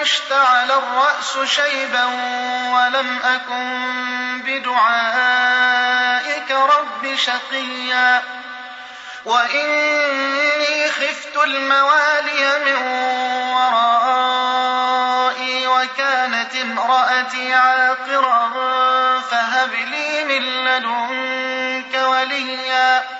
واشتعل الرأس شيبا ولم أكن بدعائك رب شقيا. وإني خفت الموالي من ورائي وكانت امرأتي عاقرا فهب لي من لدنك وليا.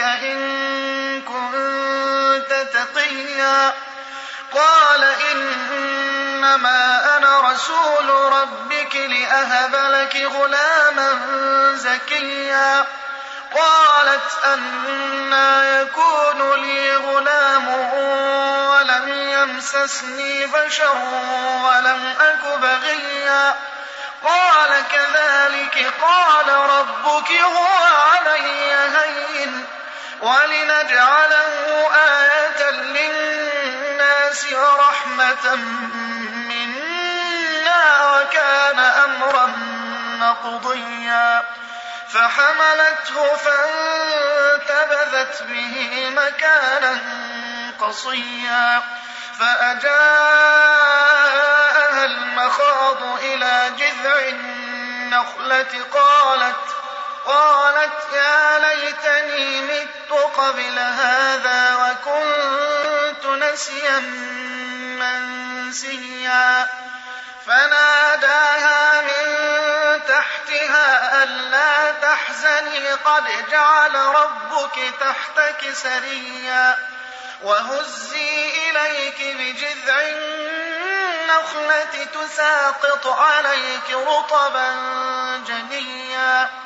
إن كنت تقيا. قال إنما أنا رسول ربك لأهب لك غلاما زكيا. قالت أنا يكون لي غلام ولم يمسسني بشر ولم أك بغيا. قال كذلك قال ربك هو ولنجعله آية للناس ورحمة منا وكان أمرا مقضيا. فحملته فانتبذت به مكانا قصيا. فأجاءها المخاض إلى جذع النخلة قالت قالت يا ليتني مت قبل هذا وكنت نسيا منسيا. فناداها من تحتها ألا تحزني قد جعل ربك تحتك سريا. وهزي إليك بجذع النخلة تساقط عليك رطبا جنيا.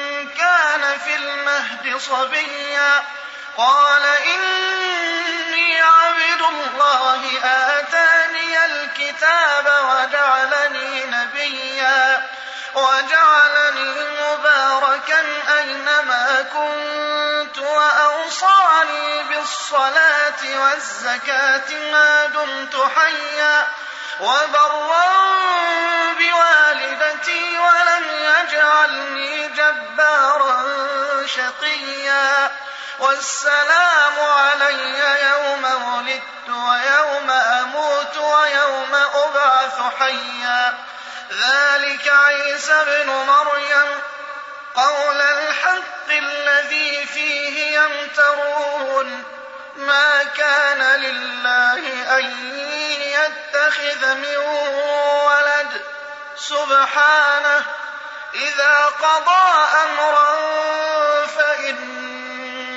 كان في المهد صبيا. قال إني عبد الله آتاني الكتاب وجعلني نبيا. وجعلني مباركا أينما كنت وأوصاني بالصلاة والزكاة ما دمت حيا. وبرا والسلام علي يوم ولدت ويوم أموت ويوم أبعث حيا. ذلك عيسى ابن مريم. قول الحق الذي فيه يمترون. ما كان لله أن يتخذ من ولد. سبحانه. إذا قضى أمرا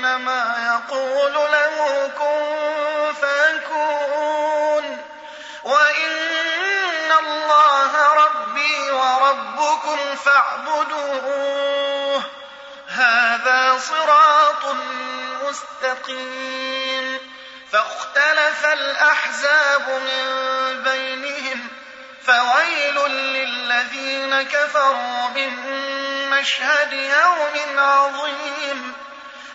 فإنما يقول له كن فيكون. وإن الله ربي وربكم فاعبدوه. هذا صراط مستقيم. فاختلف الأحزاب من بينهم. فويل للذين كفروا من مشهد يوم عظيم.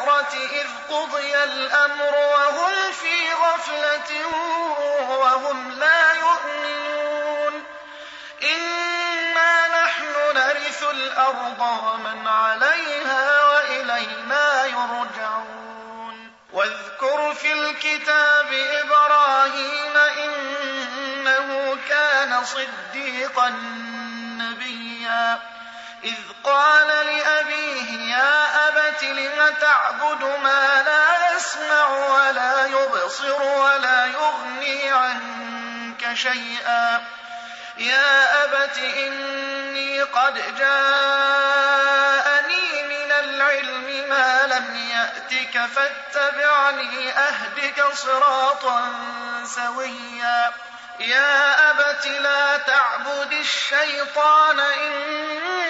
الحسرة إذ قضي الأمر وهم في غفلة وهم لا يؤمنون. إنا نحن نرث الأرض ومن عليها وإلينا يرجعون. واذكر في الكتاب إبراهيم إنه كان صديقا نبيا. إذ قال يا أبت لم تعبد ما لا يسمع ولا يبصر ولا يغني عنك شيئا. يا أبت إني قد جاءني من العلم ما لم يأتك فاتبعني أهدك صراطا سويا. يا أبت لا تعبد الشيطان إن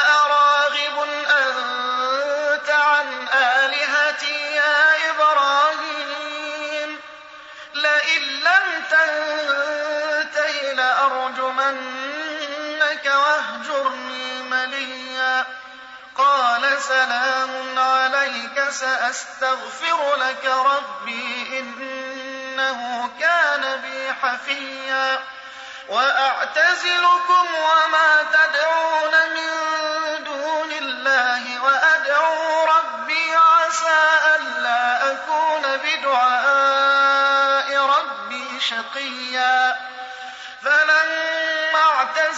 لأرجمنك واهجرني مليا. قال سلام عليك سأستغفر لك ربي إنه كان بي حفيا. وأعتزلكم وما تدعون من دون الله وأدعو ربي عسى ألا أكون بدعاء ربي شقيا.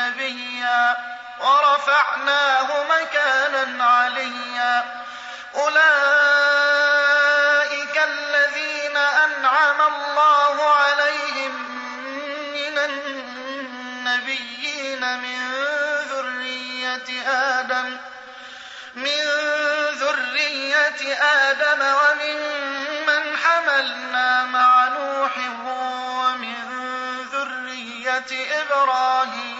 نبيا ورفعناه مكانا عليا. أولئك الذين أنعم الله عليهم من النبيين من ذرية آدم من ذرية آدم وممن حملنا مع نوح ومن ذرية إبراهيم.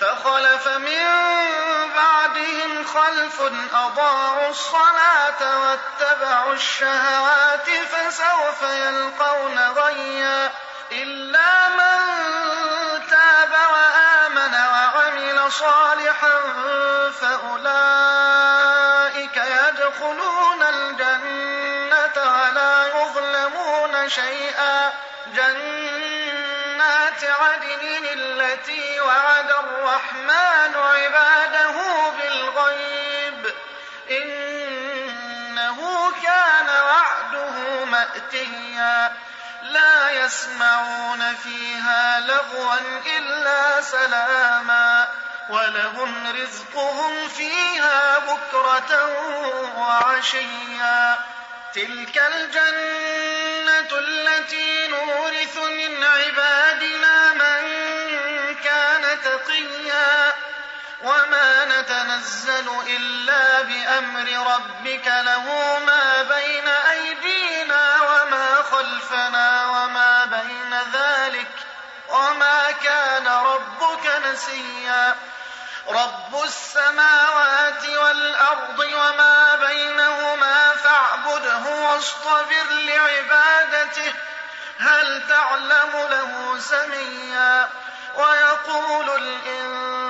فخلف من بعدهم خلف أضاعوا الصلاة واتبعوا الشهوات فسوف يلقون غيا إلا من تاب وآمن وعمل صالحا فأولئك يدخلون الجنة ولا يظلمون شيئا. جنات عدن التي وعد الرحمن عباده بالغيب. إنه كان وعده مأتيا. لا يسمعون فيها لغوا إلا سلاما. ولهم رزقهم فيها بكرة وعشيا. تلك الجنة التي نتنزل إلا بأمر ربك له ما بين أيدينا وما خلفنا وما بين ذلك وما كان ربك نسيا. رب السماوات والأرض وما بينهما فاعبده واصطبر لعبادته. هل تعلم له سميا؟ ويقول الإنسان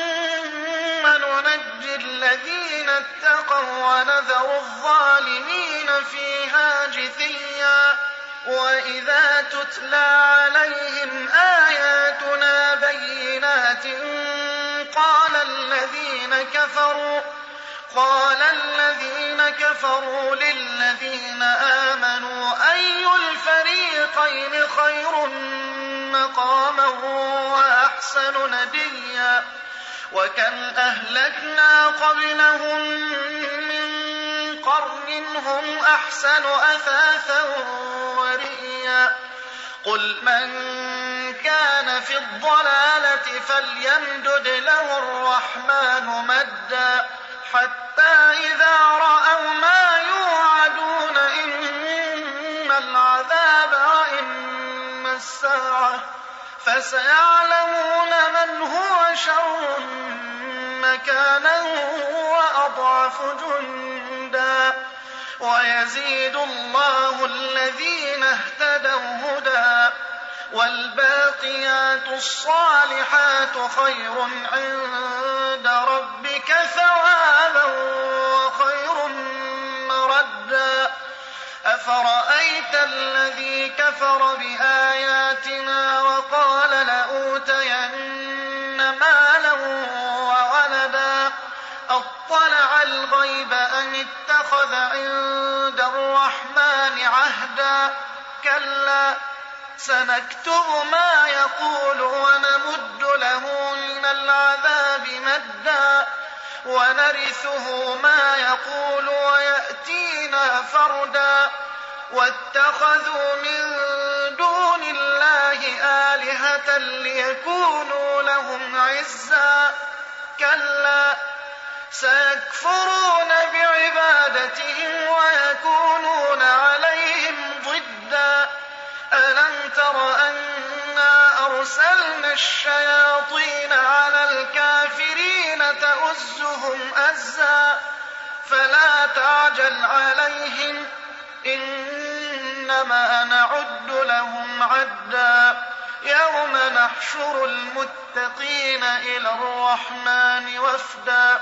ونذر الظالمين فيها جثيا. وإذا تتلى عليهم آياتنا بينات قال الذين كفروا قال الذين كفروا للذين آمنوا أي الفريقين خير مقاما وأحسن نديا؟ وكم أهلكنا قبلهم قرن هم أحسن أثاثا ورئيا. قل من كان في الضلالة فليمدد له الرحمن مدا. حتى إذا رأوا ما يوعدون إما العذاب وإما الساعة. فسيعلمون من هو شر مكانا وأضعف جندا ويزيد الله الذين اهتدوا هدى والباقيات الصالحات خير عند ربك ثوابا وخير مردا. أفرأيت الذي كفر بآياتنا وقال لأوتين مالا وولدا؟ أطلع الغيب أم اتخذ عند الرحمن عهدا. كلا سنكتب ما يقول ونمد له من العذاب مدا. ونرثه ما يقول ويأتينا فردا. واتخذوا من دون الله آلهة ليكونوا لهم عزا. كلا سيكفرون بعبادتهم ويكونون عليهم ضدا. ألم تر أنا أرسلنا الشياطين على الكافرين تؤزهم أزا؟ فلا تعجل عليهم إنما نعد لهم عدا. يوم نحشر المتقين إلى الرحمن وفدا.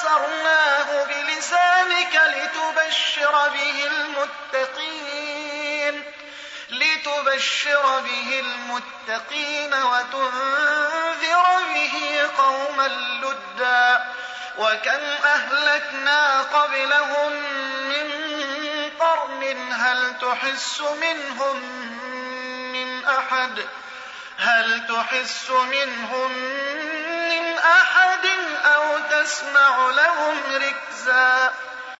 يسرناه بلسانك لتبشر به المتقين لتبشر به المتقين وتنذر به قوما لدا. وكم أهلكنا قبلهم من قرن هل تحس منهم من أحد؟ هل تحس منهم من أحد؟ تسمع لهم ركزا.